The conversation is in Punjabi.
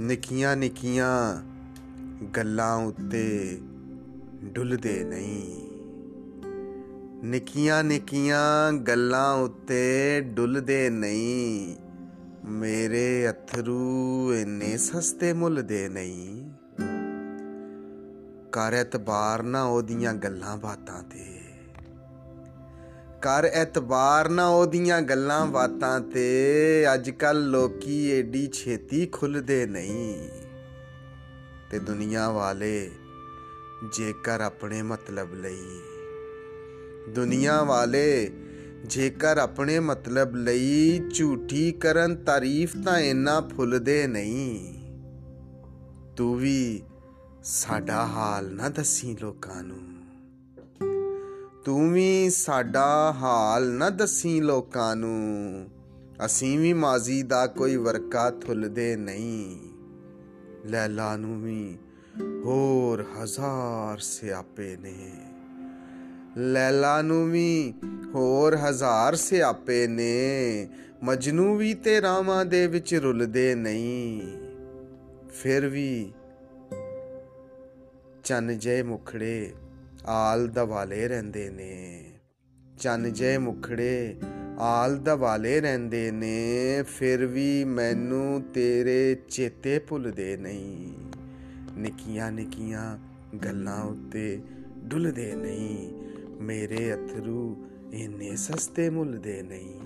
ਨਿੱਕੀਆਂ ਨਿੱਕੀਆਂ ਗੱਲਾਂ ਉੱਤੇ ਡੁੱਲਦੇ ਨਹੀਂ। ਨਿੱਕੀਆਂ ਨਿੱਕੀਆਂ ਗੱਲਾਂ ਉੱਤੇ ਡੁੱਲਦੇ ਨਹੀਂ। ਮੇਰੇ ਅਥਰੂ ਇੰਨੇ ਸਸਤੇ ਮੁੱਲ ਦੇ ਨਹੀਂ। ਕਰ ਐਤਬਾਰ ਨਾ ਉਹਦੀਆਂ ਗੱਲਾਂ ਬਾਤਾਂ ਤੇ। ਕਰ ਐਤਬਾਰ ਨਾ ਉਹਦੀਆਂ ਗੱਲਾਂ ਬਾਤਾਂ ਤੇ। ਅੱਜ ਕੱਲ ਲੋਕੀ ਏਡੀ ਛੇਤੀ ਖੁੱਲਦੇ ਨਹੀਂ। ਤੇ ਦੁਨੀਆ ਵਾਲੇ, ਜੇਕਰ ਆਪਣੇ ਮਤਲਬ ਲਈ। ਦੁਨੀਆ ਵਾਲੇ, ਜੇਕਰ ਆਪਣੇ ਮਤਲਬ ਲਈ ਝੂਠੀ ਕਰਨ ਤਾਰੀਫ ਤਾਂ ਇੰਨਾ ਫੁੱਲਦੇ ਨਹੀਂ। ਤੂੰ ਵੀ ਸਾਡਾ ਹਾਲ ਨਾ ਦੱਸੀ ਲੋਕਾਂ ਨੂੰ। ਤੂੰ ਵੀ ਸਾਡਾ ਹਾਲ ਨਾ ਦੱਸੀ ਲੋਕਾਂ ਨੂੰ। ਅਸੀਂ ਵੀ ਮਾਜ਼ੀ ਦਾ ਕੋਈ ਵਰਕਾ ਥੁੱਲਦੇ ਨਹੀਂ। ਲੈਲਾ ਨੂੰ ਵੀ ਹੋਰ ਹਜ਼ਾਰ ਸਿਆਪੇ ਨੇ। ਲੈਲਾ ਨੂੰ ਵੀ ਹੋਰ ਹਜ਼ਾਰ ਸਿਆਪੇ ਨੇ। ਮਜਨੂ ਵੀ ਤੇ ਰਾਵਾਂ ਦੇ ਵਿੱਚ ਰੁੱਲਦੇ ਨਹੀਂ। ਫਿਰ ਵੀ ਚੰਨ ਜੇ ਮੁਖੜੇ ਆਲ ਦਵਾਲੇ ਰਹਿੰਦੇ ਨੇ। ਚੰਨ ਜੇ ਮੁਖੜੇ, ਆਲ ਦਵਾਲੇ ਰਹਿੰਦੇ ਨੇ। ਫਿਰ ਵੀ ਮੈਨੂੰ ਤੇਰੇ ਚੇਤੇ ਭੁੱਲਦੇ ਨਹੀਂ। ਨਿੱਕੀਆਂ ਨਿੱਕੀਆਂ ਗੱਲਾਂ ਉੱਤੇ ਡੁੱਲਦੇ ਨਹੀਂ। ਮੇਰੇ ਅਥਰੂ ਇੰਨੇ ਸਸਤੇ ਮੁੱਲ ਦੇ ਨਹੀਂ।